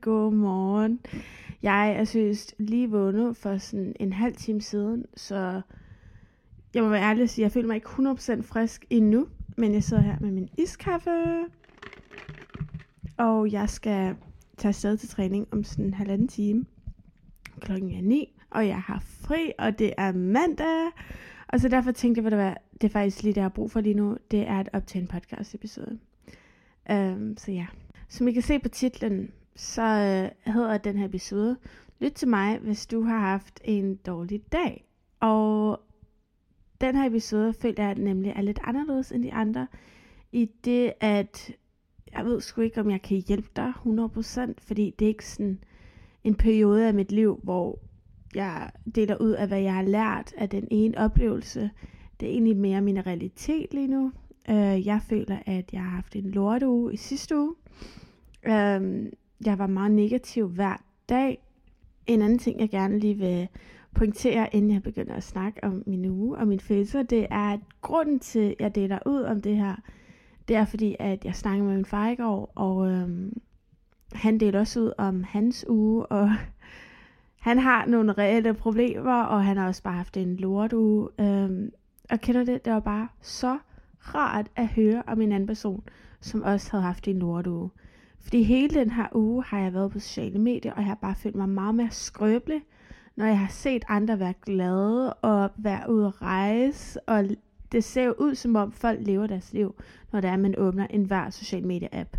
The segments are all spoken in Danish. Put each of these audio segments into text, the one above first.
Godmorgen. Jeg er seriøst lige vågnet for sådan en halv time siden, så jeg må være ærlig og sige, jeg føler mig ikke 100% frisk endnu, men jeg sidder her med min iskaffe, og jeg skal tage afsted til træning om sådan en halvanden time. Klokken er 9, og jeg har fri, og det er mandag. Og så derfor tænkte jeg, at det er faktisk lige det, jeg har brug for lige nu, det er at optage en podcast episode. Um, øhm, så ja. Som I kan se på titlen, så uh, hedder den her episode, Lyt til mig, hvis du har haft en dårlig dag. Og den her episode føler jeg nemlig er lidt anderledes end de andre, i det at, jeg ved sgu ikke, om jeg kan hjælpe dig 100%, fordi det er ikke sådan en periode af mit liv, hvor jeg deler ud af, hvad jeg har lært af den ene oplevelse. Det er egentlig mere min realitet lige nu. Øh, jeg føler, at jeg har haft en lorteuge i sidste uge. Uh, jeg var meget negativ hver dag. En anden ting, jeg gerne lige vil pointere, inden jeg begynder at snakke om min uge og min følelser, det er, at grunden til, at jeg deler ud om det her, det er fordi, at jeg snakkede med min far i går, og øhm, han delte også ud om hans uge, og han har nogle reelle problemer, og han har også bare haft en lortuge. Øhm, og kender det, det var bare så rart at høre om en anden person, som også havde haft en lortuge. Fordi hele den her uge har jeg været på sociale medier, og jeg har bare følt mig meget mere skrøbelig, når jeg har set andre være glade og være ude at rejse, og det ser jo ud som om folk lever deres liv, når det er, at man åbner en hver social media app.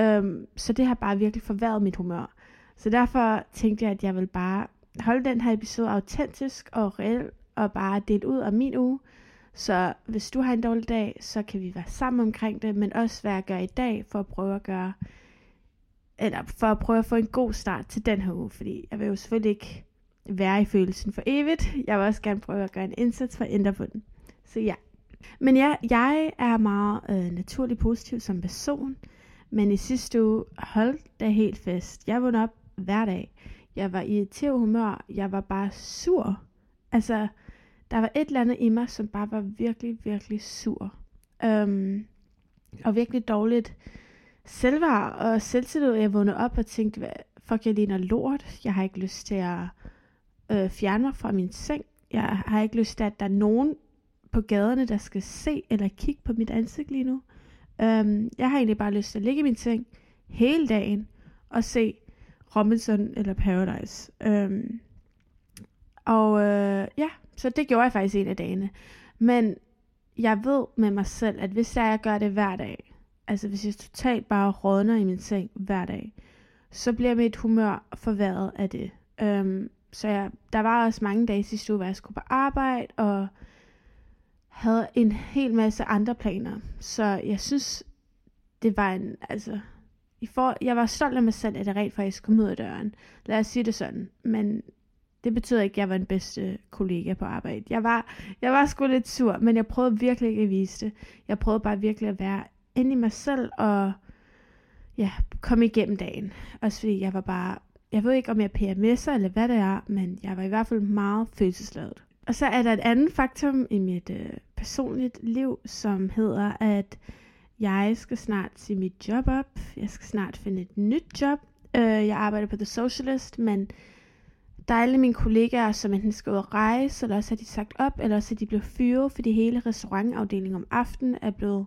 Um, så det har bare virkelig forværret mit humør. Så derfor tænkte jeg, at jeg vil bare holde den her episode autentisk og reel, og bare dele ud af min uge. Så hvis du har en dårlig dag, så kan vi være sammen omkring det, men også hvad jeg gør i dag, for at prøve at gøre, eller for at prøve at få en god start til den her uge, fordi jeg vil jo selvfølgelig ikke være i følelsen for evigt. Jeg vil også gerne prøve at gøre en indsats for at ændre på den. Så ja. Men ja, jeg er meget øh, naturligt positiv som person. Men i sidste uge holdt det helt fest. Jeg vågnede op hver dag. Jeg var i et humør. Jeg var bare sur. Altså, der var et eller andet i mig, som bare var virkelig, virkelig sur. Um, og virkelig dårligt selvværd og selvtillid. Jeg vågnede op og tænkte, hvad, fuck, jeg ligner lort. Jeg har ikke lyst til at øh, fjerne mig fra min seng. Jeg har ikke lyst til, at der er nogen på gaderne, der skal se eller kigge på mit ansigt lige nu. Um, jeg har egentlig bare lyst til at ligge i min seng hele dagen og se Robinson eller Paradise. Um, og øh, ja, så det gjorde jeg faktisk en af dagene. Men jeg ved med mig selv, at hvis jeg gør det hver dag, altså hvis jeg totalt bare rådner i min seng hver dag, så bliver mit humør forværret af det. Øhm, så jeg, der var også mange dage sidste uge, hvor jeg skulle på arbejde, og havde en hel masse andre planer. Så jeg synes, det var en, altså, i for, jeg var stolt af mig selv, at jeg rent faktisk kom ud af døren. Lad os sige det sådan. Men det betyder ikke, at jeg var den bedste kollega på arbejde. Jeg var, jeg var sgu lidt sur, men jeg prøvede virkelig ikke at vise det. Jeg prøvede bare virkelig at være inde i mig selv og ja, komme igennem dagen. Også fordi jeg var bare, jeg ved ikke om jeg PMS'er eller hvad det er, men jeg var i hvert fald meget følelsesladet. Og så er der et andet faktum i mit øh, personligt liv, som hedder, at jeg skal snart sige mit job op. Jeg skal snart finde et nyt job. Øh, jeg arbejder på The Socialist, men der er alle mine kollegaer, som enten skal ud og rejse, eller også har de sagt op, eller også er de blevet fyret, fordi hele restaurantafdelingen om aftenen er blevet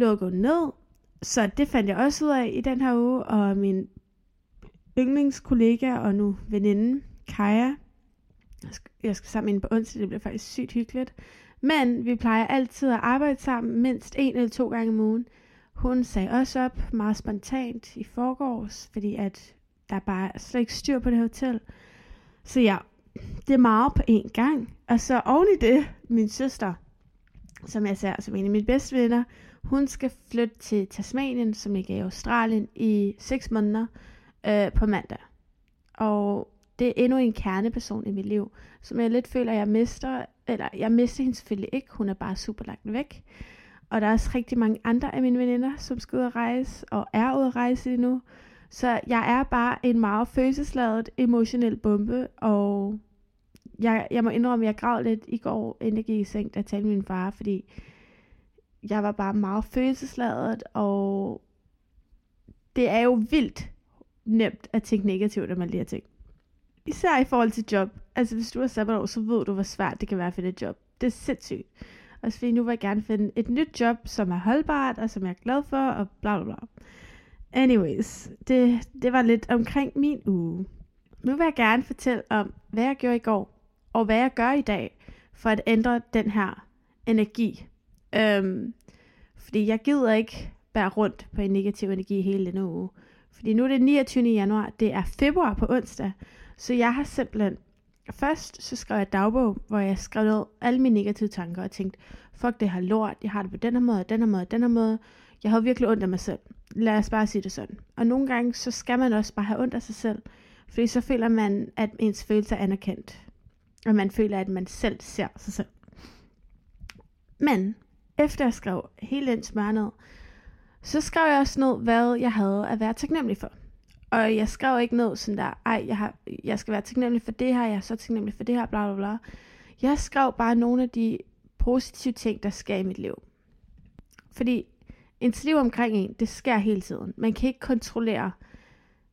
lukket ned. Så det fandt jeg også ud af i den her uge, og min yndlingskollega og nu veninde, Kaja, jeg skal sammen ind på onsdag, det bliver faktisk sygt hyggeligt. Men vi plejer altid at arbejde sammen mindst en eller to gange om ugen. Hun sagde også op meget spontant i forgårs, fordi at der er bare slet ikke styr på det hotel. Så ja, det er meget på én gang. Og så oven i det, min søster, som jeg ser som en af mine bedste venner, hun skal flytte til Tasmanien, som ligger i Australien, i 6 måneder øh, på mandag. Og det er endnu en kerneperson i mit liv, som jeg lidt føler, jeg mister. Eller jeg mister hende selvfølgelig ikke, hun er bare super langt væk. Og der er også rigtig mange andre af mine veninder, som skal ud og rejse, og er ude at rejse lige nu. Så jeg er bare en meget følelsesladet, emotionel bombe, og jeg, jeg må indrømme, at jeg græd lidt i går, inden jeg gik i seng, da jeg talte med min far, fordi jeg var bare meget følelsesladet, og det er jo vildt, nemt at tænke negativt om alle de her ting. Især i forhold til job. Altså hvis du er sabbatår, så ved du, hvor svært det kan være at finde et job. Det er sindssygt. Og fordi nu vil jeg gerne finde et nyt job, som er holdbart, og som jeg er glad for, og bla bla bla. Anyways, det, det var lidt omkring min uge. Nu vil jeg gerne fortælle om, hvad jeg gjorde i går, og hvad jeg gør i dag, for at ændre den her energi. Øhm, fordi jeg gider ikke bære rundt på en negativ energi hele denne uge. Fordi nu er det 29. januar, det er februar på onsdag, så jeg har simpelthen Først så skrev jeg dagbog, hvor jeg skrev ned alle mine negative tanker og tænkte, fuck det her lort, jeg har det på den her måde, den her måde, den her måde. Jeg havde virkelig ondt af mig selv. Lad os bare sige det sådan. Og nogle gange, så skal man også bare have ondt af sig selv. Fordi så føler man, at ens følelser er anerkendt. Og man føler, at man selv ser sig selv. Men efter jeg skrev hele den smør ned, så skrev jeg også ned, hvad jeg havde at være taknemmelig for. Og jeg skrev ikke ned sådan der, ej, jeg, har, jeg skal være taknemmelig for det her, jeg er så taknemmelig for det her, bla bla bla. Jeg skrev bare nogle af de positive ting, der sker i mit liv. Fordi ens liv omkring en, det sker hele tiden. Man kan ikke kontrollere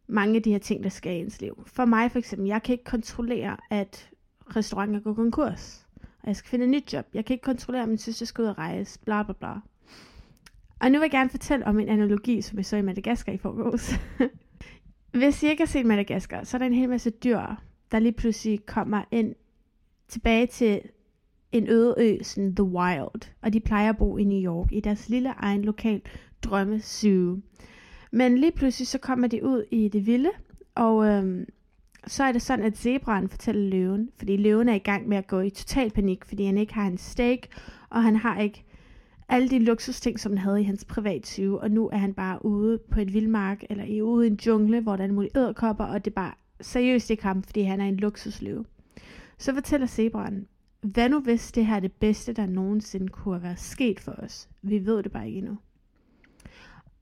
mange af de her ting, der sker i ens liv. For mig for eksempel, jeg kan ikke kontrollere, at restauranter går konkurs. Og jeg skal finde et nyt job. Jeg kan ikke kontrollere, at min søster skal ud og rejse, bla bla bla. Og nu vil jeg gerne fortælle om en analogi, som jeg så i Madagaskar i forgårs. Hvis I ikke har set Madagaskar, så er der en hel masse dyr, der lige pludselig kommer ind tilbage til en øde ø, sådan The Wild. Og de plejer at bo i New York, i deres lille egen lokal drømmesyge. Men lige pludselig så kommer de ud i det vilde, og øhm, så er det sådan, at zebraen fortæller løven, fordi løven er i gang med at gå i total panik, fordi han ikke har en steak, og han har ikke alle de luksusting, som han havde i hans privatsyge, og nu er han bare ude på et vildmark, eller ude i en jungle, hvor der er en mulig æderkopper, og det er bare seriøst ikke ham, fordi han er en luksusløve. Så fortæller zebraen, hvad nu hvis det her er det bedste, der nogensinde kunne have været sket for os? Vi ved det bare ikke endnu.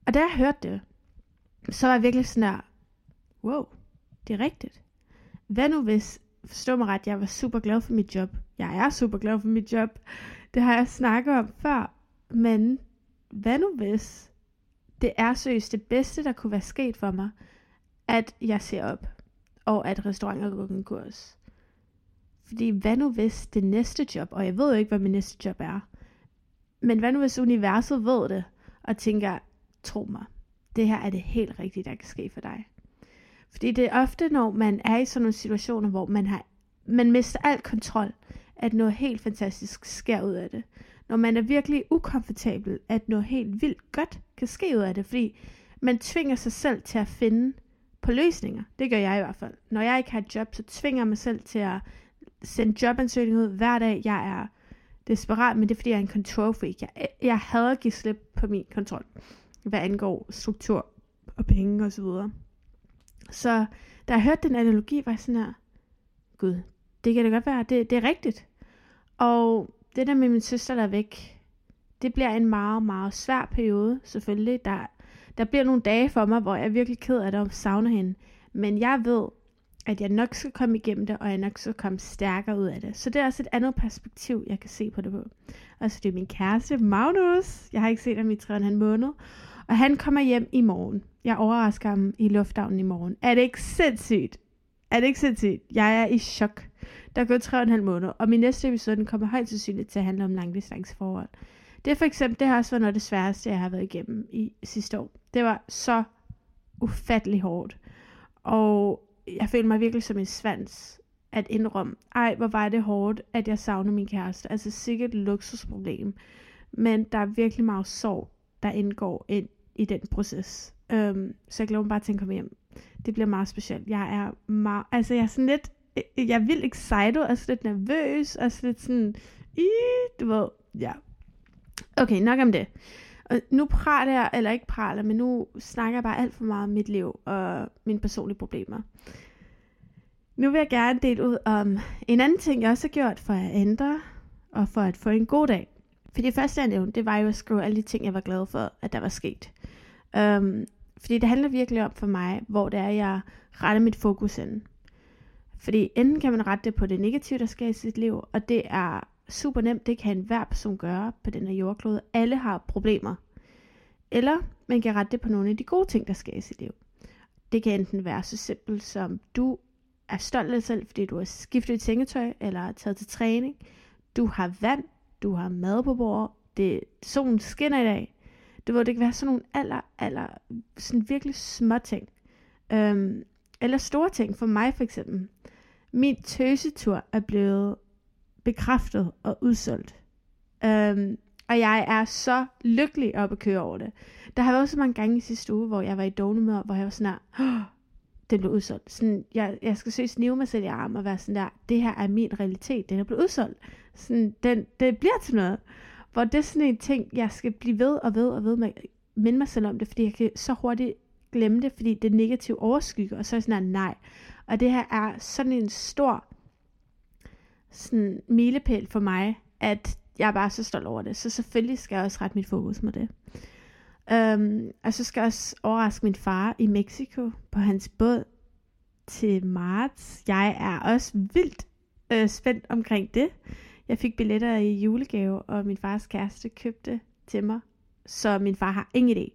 Og da jeg hørte det, så var jeg virkelig sådan der, wow, det er rigtigt. Hvad nu hvis, forstå mig ret, jeg var super glad for mit job. Jeg er super glad for mit job. Det har jeg snakket om før. Men hvad nu hvis det er seriøst det bedste, der kunne være sket for mig, at jeg ser op, og at restauranter går konkurs. Fordi hvad nu hvis det næste job, og jeg ved jo ikke, hvad min næste job er, men hvad nu hvis universet ved det, og tænker, tro mig, det her er det helt rigtige, der kan ske for dig. Fordi det er ofte, når man er i sådan nogle situationer, hvor man, har, man mister al kontrol, at noget helt fantastisk sker ud af det når man er virkelig ukomfortabel, at noget helt vildt godt kan ske ud af det, fordi man tvinger sig selv til at finde på løsninger. Det gør jeg i hvert fald. Når jeg ikke har et job, så tvinger jeg mig selv til at sende jobansøgninger ud hver dag. Jeg er desperat, men det er fordi, jeg er en control freak. Jeg, jeg hader at give slip på min kontrol, hvad angår struktur og penge og så videre. Så da jeg hørte den analogi, var jeg sådan her, gud, det kan det godt være, det, det er rigtigt. Og det der med min søster, der er væk, det bliver en meget, meget svær periode, selvfølgelig. Der, der bliver nogle dage for mig, hvor jeg er virkelig ked af det og savner hende. Men jeg ved, at jeg nok skal komme igennem det, og jeg nok skal komme stærkere ud af det. Så det er også et andet perspektiv, jeg kan se på det på. Og så det er min kæreste, Magnus. Jeg har ikke set ham i 3,5 måned. Og han kommer hjem i morgen. Jeg overrasker ham i lufthavnen i morgen. Er det ikke sindssygt? Er det ikke sindssygt? Jeg er i chok. Der er gået tre og en halv måned, og min næste episode den kommer højst sandsynligt til at handle om langdistanceforhold. Det er for eksempel, det har også været noget af det sværeste, jeg har været igennem i sidste år. Det var så ufattelig hårdt. Og jeg følte mig virkelig som en svans at indrømme, ej, hvor var det hårdt, at jeg savner min kæreste. Altså sikkert et luksusproblem. Men der er virkelig meget sorg, der indgår ind i den proces. Um, så jeg glæder mig bare til at komme hjem. Det bliver meget specielt. Jeg er meget, altså jeg er sådan lidt øh, jeg er vildt excited, og lidt nervøs, og lidt sådan, i, du ved, ja. Okay, nok om det. Og nu praler jeg, eller ikke praler, men nu snakker jeg bare alt for meget om mit liv og mine personlige problemer. Nu vil jeg gerne dele ud om en anden ting, jeg også har gjort for at ændre og for at få en god dag. For det første, jeg nævnte, det var jo at skrive alle de ting, jeg var glad for, at der var sket. Um, fordi det handler virkelig om for mig, hvor det er, jeg retter mit fokus ind. Fordi enten kan man rette det på det negative, der sker i sit liv, og det er super nemt, det kan enhver person gøre på den her jordklode. Alle har problemer. Eller man kan rette det på nogle af de gode ting, der sker i sit liv. Det kan enten være så simpelt som, du er stolt af dig selv, fordi du har skiftet sengetøj, eller taget til træning. Du har vand, du har mad på bordet, det, solen skinner i dag. Du ved, det kan være sådan nogle aller, aller, sådan virkelig små ting. Øhm, eller store ting, for mig for eksempel. Min tøsetur er blevet bekræftet og udsolgt. Øhm, og jeg er så lykkelig op at køre over det. Der har været så mange gange i sidste uge, hvor jeg var i dårlig hvor jeg var sådan her, oh, det blev udsolgt. Sådan, jeg, jeg skal søge snive mig selv i arm og være sådan der, det her er min realitet, den er blevet udsolgt. Sådan, den, det bliver til noget. Hvor det er sådan en ting, jeg skal blive ved og ved og ved med, minde mig selv om det, fordi jeg kan så hurtigt glemme det, fordi det negative overskygger, og så er jeg sådan her, nej. Og det her er sådan en stor sådan milepæl for mig, at jeg er bare så stolt over det. Så selvfølgelig skal jeg også rette mit fokus med det. Um, og så skal jeg også overraske min far i Mexico på hans båd til marts. Jeg er også vildt øh, spændt omkring det. Jeg fik billetter i julegave, og min fars kæreste købte til mig. Så min far har ingen idé.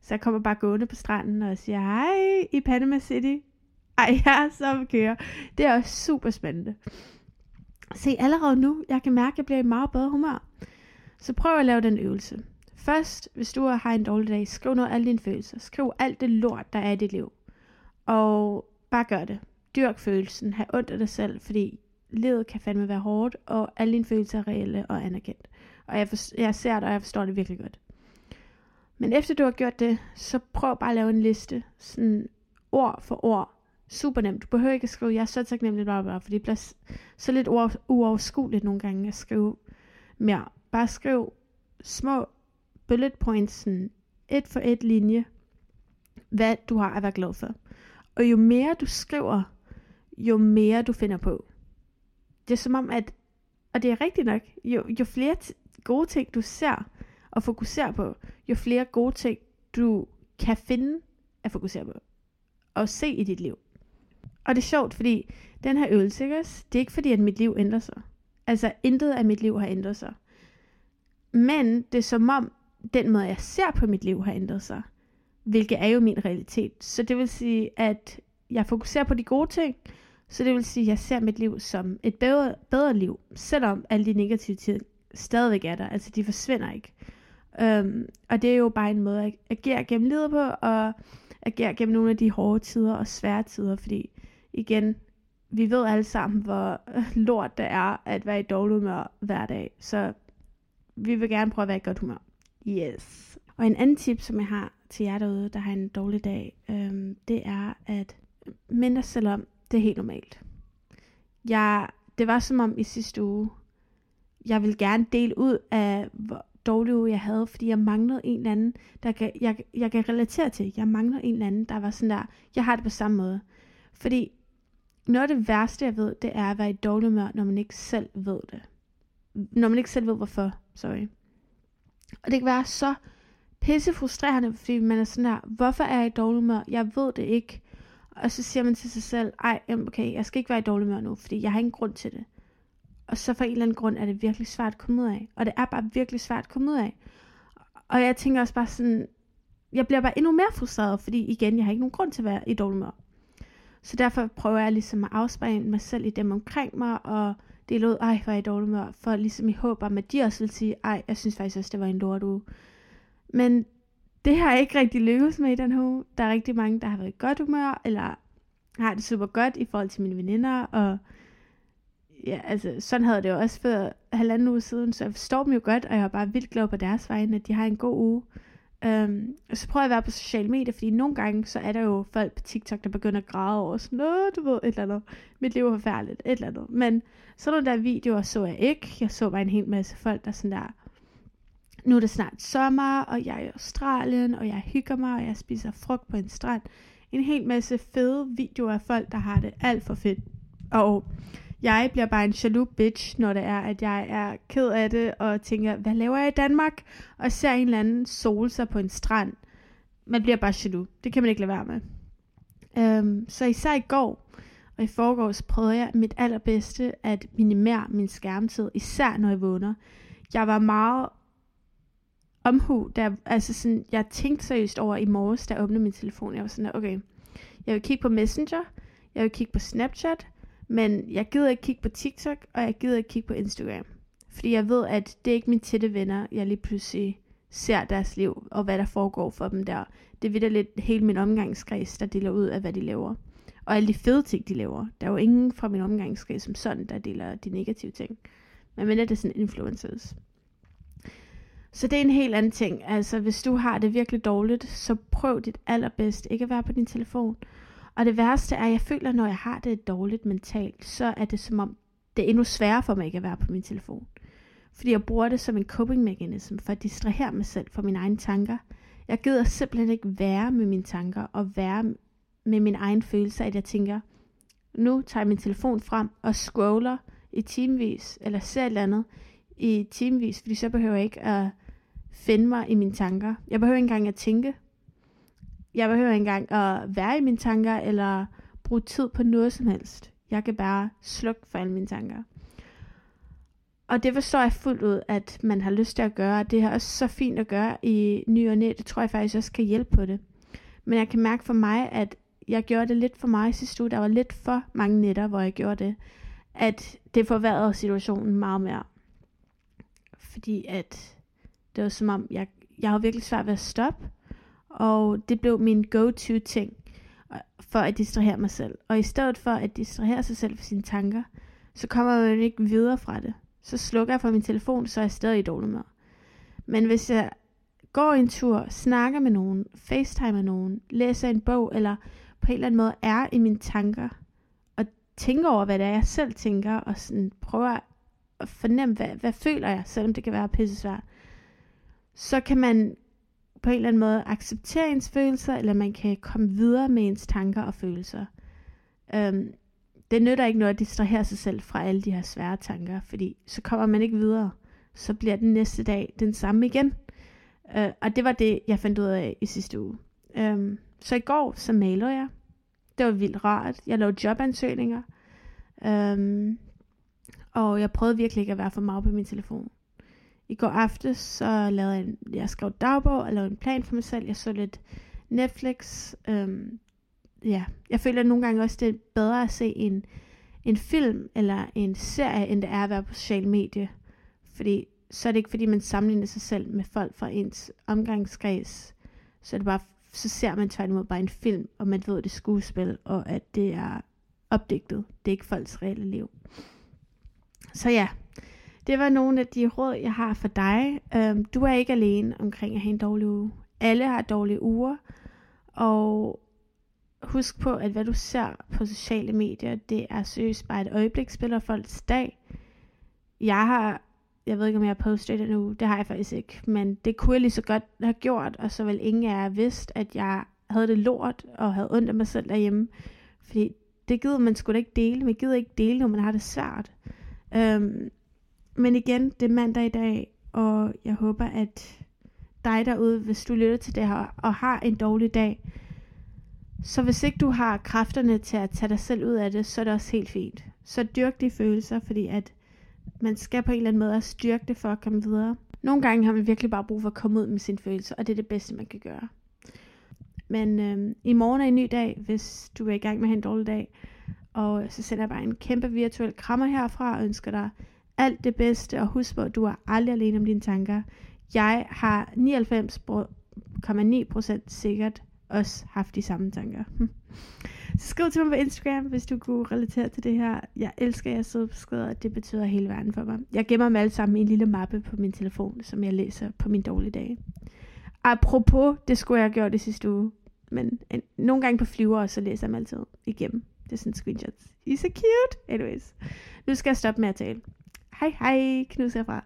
Så jeg kommer bare gående på stranden og siger, hej i Panama City. Ej, jeg er så kører. Det er også super spændende. Se, allerede nu, jeg kan mærke, at jeg bliver i meget bedre humør. Så prøv at lave den øvelse. Først, hvis du har en dårlig dag, skriv noget af alle dine følelser. Skriv alt det lort, der er i dit liv. Og bare gør det. Dyrk følelsen. Ha' ondt af dig selv, fordi livet kan fandme være hårdt, og alle dine følelser er reelle og anerkendt. Og jeg, for, jeg ser det, og jeg forstår det virkelig godt. Men efter du har gjort det, så prøv bare at lave en liste, sådan ord for ord. Super nemt. Du behøver ikke at skrive, jeg er så taknemmelig, bla, bla, for det bliver så lidt uoverskueligt nogle gange at skrive mere. Bare skriv små bullet points, sådan et for et linje, hvad du har at være glad for. Og jo mere du skriver, jo mere du finder på. Det er som om, at, og det er rigtigt nok, jo, jo flere gode ting du ser og fokuserer på, jo flere gode ting du kan finde at fokusere på og se i dit liv. Og det er sjovt, fordi den her øvelse, ikke også? det er ikke fordi, at mit liv ændrer sig. Altså, intet af mit liv har ændret sig. Men det er som om, den måde, jeg ser på mit liv, har ændret sig. Hvilket er jo min realitet. Så det vil sige, at jeg fokuserer på de gode ting, så det vil sige, at jeg ser mit liv som et bedre, bedre liv, selvom alle de negative ting stadigvæk er der. Altså, de forsvinder ikke. Um, og det er jo bare en måde at agere gennem livet på, og agere gennem nogle af de hårde tider og svære tider, fordi igen, vi ved alle sammen, hvor lort det er at være i dårlig humør hver dag. Så vi vil gerne prøve at være i godt humør. Yes. Og en anden tip, som jeg har til jer derude, der har en dårlig dag, øhm, det er at minde dig selv om, det er helt normalt. Jeg, det var som om i sidste uge, jeg vil gerne dele ud af, hvor dårlig uge jeg havde, fordi jeg manglede en eller anden, der kan, jeg, jeg kan relatere til. Jeg mangler en eller anden, der var sådan der, jeg har det på samme måde. Fordi noget af det værste, jeg ved, det er at være i dårlig humør, når man ikke selv ved det. Når man ikke selv ved, hvorfor. Sorry. Og det kan være så pisse frustrerende, fordi man er sådan der, hvorfor er jeg i dårlig humør? Jeg ved det ikke. Og så siger man til sig selv, ej, okay, jeg skal ikke være i dårlig humør nu, fordi jeg har ingen grund til det. Og så for en eller anden grund er det virkelig svært at komme ud af. Og det er bare virkelig svært at komme ud af. Og jeg tænker også bare sådan, jeg bliver bare endnu mere frustreret, fordi igen, jeg har ikke nogen grund til at være i dårlig humør. Så derfor prøver jeg ligesom at afspejle mig selv i dem omkring mig, og det ud, ej, hvor er i dårlig humør, for ligesom i håb om, at de også vil sige, ej, jeg synes faktisk også, det var en lort uge. Men det har jeg ikke rigtig lykkes med i den her uge. Der er rigtig mange, der har været i godt humør, eller har det super godt i forhold til mine veninder, og ja, altså, sådan havde det jo også for halvanden uge siden, så jeg forstår dem jo godt, og jeg er bare vildt glad på deres vegne, at de har en god uge. Um, og så prøver jeg at være på sociale medier, fordi nogle gange, så er der jo folk på TikTok, der begynder at græde over sådan, noget, du ved, et eller andet. Mit liv er forfærdeligt, et eller andet. Men sådan nogle der videoer så jeg ikke. Jeg så bare en hel masse folk, der sådan der, nu er det snart sommer, og jeg er i Australien, og jeg hygger mig, og jeg spiser frugt på en strand. En hel masse fede videoer af folk, der har det alt for fedt. Og jeg bliver bare en jaloux bitch, når det er, at jeg er ked af det, og tænker, hvad laver jeg i Danmark? Og ser en eller anden sole sig på en strand. Man bliver bare jaloux. Det kan man ikke lade være med. Øhm, så især i går, og i forgårs prøvede jeg mit allerbedste at minimere min skærmtid, især når jeg vågner. Jeg var meget omhu, der, altså sådan, jeg tænkte seriøst over i morges, da jeg åbnede min telefon. Jeg var sådan, okay, Jeg vil kigge på Messenger, jeg vil kigge på Snapchat, men jeg gider ikke kigge på TikTok, og jeg gider ikke kigge på Instagram. Fordi jeg ved, at det er ikke mine tætte venner, jeg lige pludselig ser deres liv, og hvad der foregår for dem der. Det er lidt hele min omgangskreds, der deler ud af, hvad de laver. Og alle de fede ting, de laver. Der er jo ingen fra min omgangskreds som sådan, der deler de negative ting. Men men det er sådan influencers. Så det er en helt anden ting. Altså, hvis du har det virkelig dårligt, så prøv dit allerbedste ikke at være på din telefon. Og det værste er, at jeg føler, når jeg har det dårligt mentalt, så er det som om, det er endnu sværere for mig ikke at være på min telefon. Fordi jeg bruger det som en coping mechanism for at distrahere mig selv fra mine egne tanker. Jeg gider simpelthen ikke være med mine tanker og være med min egen følelse, at jeg tænker, nu tager jeg min telefon frem og scroller i timevis, eller ser et eller andet i timevis, fordi så behøver jeg ikke at finde mig i mine tanker. Jeg behøver ikke engang at tænke. Jeg behøver ikke engang at være i mine tanker, eller bruge tid på noget som helst. Jeg kan bare slukke for alle mine tanker. Og det forstår jeg fuldt ud, at man har lyst til at gøre. Det er også så fint at gøre i ny og næ. Det tror jeg faktisk også kan hjælpe på det. Men jeg kan mærke for mig, at jeg gjorde det lidt for mig sidste uge. Der var lidt for mange nætter, hvor jeg gjorde det. At det forværrede situationen meget mere. Fordi at det var som om, jeg, jeg har virkelig svært ved at stoppe. Og det blev min go-to ting øh, for at distrahere mig selv. Og i stedet for at distrahere sig selv for sine tanker, så kommer man ikke videre fra det. Så slukker jeg for min telefon, så er jeg stadig i dårlig med. Men hvis jeg går en tur, snakker med nogen, facetimer med nogen, læser en bog, eller på en eller anden måde er i mine tanker, og tænker over, hvad det er, jeg selv tænker, og sådan prøver at fornemme, hvad, hvad føler jeg, selvom det kan være pisse svært, så kan man på en eller anden måde acceptere ens følelser, eller man kan komme videre med ens tanker og følelser. Øhm, det nytter ikke noget at distrahere sig selv fra alle de her svære tanker, fordi så kommer man ikke videre. Så bliver den næste dag den samme igen. Øh, og det var det, jeg fandt ud af i sidste uge. Øhm, så i går, så malede jeg. Det var vildt rart. Jeg lavede jobansøgninger. Øhm, og jeg prøvede virkelig ikke at være for meget på min telefon. I går aftes, så lavede jeg, en, jeg skrev dagbog og lavede en plan for mig selv. Jeg så lidt Netflix. Øhm, ja, jeg føler nogle gange også, det er bedre at se en, en film eller en serie, end det er at være på sociale medier. Fordi så er det ikke fordi, man sammenligner sig selv med folk fra ens omgangskreds. Så er det bare, så ser man tværtimod bare en film, og man ved, det er skuespil, og at det er opdigtet. Det er ikke folks reelle liv. Så ja, det var nogle af de råd, jeg har for dig. Øhm, du er ikke alene omkring at have en dårlig uge. Alle har dårlige uger, og husk på, at hvad du ser på sociale medier, det er seriøst bare et øjeblik, af folks dag. Jeg har, jeg ved ikke om jeg har postet det nu, det har jeg faktisk ikke, men det kunne jeg lige så godt have gjort, og så vel ingen af jer vidst, at jeg havde det lort, og havde ondt af mig selv derhjemme. Fordi det gider man sgu da ikke dele, man gider ikke dele, når man har det svært. Øhm, men igen, det er mandag i dag, og jeg håber, at dig derude, hvis du lytter til det her, og har en dårlig dag, så hvis ikke du har kræfterne til at tage dig selv ud af det, så er det også helt fint. Så dyrk de følelser, fordi at man skal på en eller anden måde også styrke det for at komme videre. Nogle gange har man virkelig bare brug for at komme ud med sine følelser, og det er det bedste, man kan gøre. Men øhm, i morgen er en ny dag, hvis du er i gang med at have en dårlig dag. Og så sender jeg bare en kæmpe virtuel krammer herfra og ønsker dig alt det bedste. Og husk på, at du er aldrig alene om dine tanker. Jeg har 99,9% sikkert også haft de samme tanker. Hm. Så skriv til mig på Instagram, hvis du kunne relatere til det her. Jeg elsker jeres søde beskeder, det betyder hele verden for mig. Jeg gemmer dem alle sammen i en lille mappe på min telefon, som jeg læser på min dårlige dage. Apropos, det skulle jeg have gjort det sidste uge. Men en, nogle gange på flyver, så læser jeg dem altid igennem. Det er sådan screenshots. I så cute. Anyways. Nu skal jeg stoppe med at tale. Hej hej, knus herfra.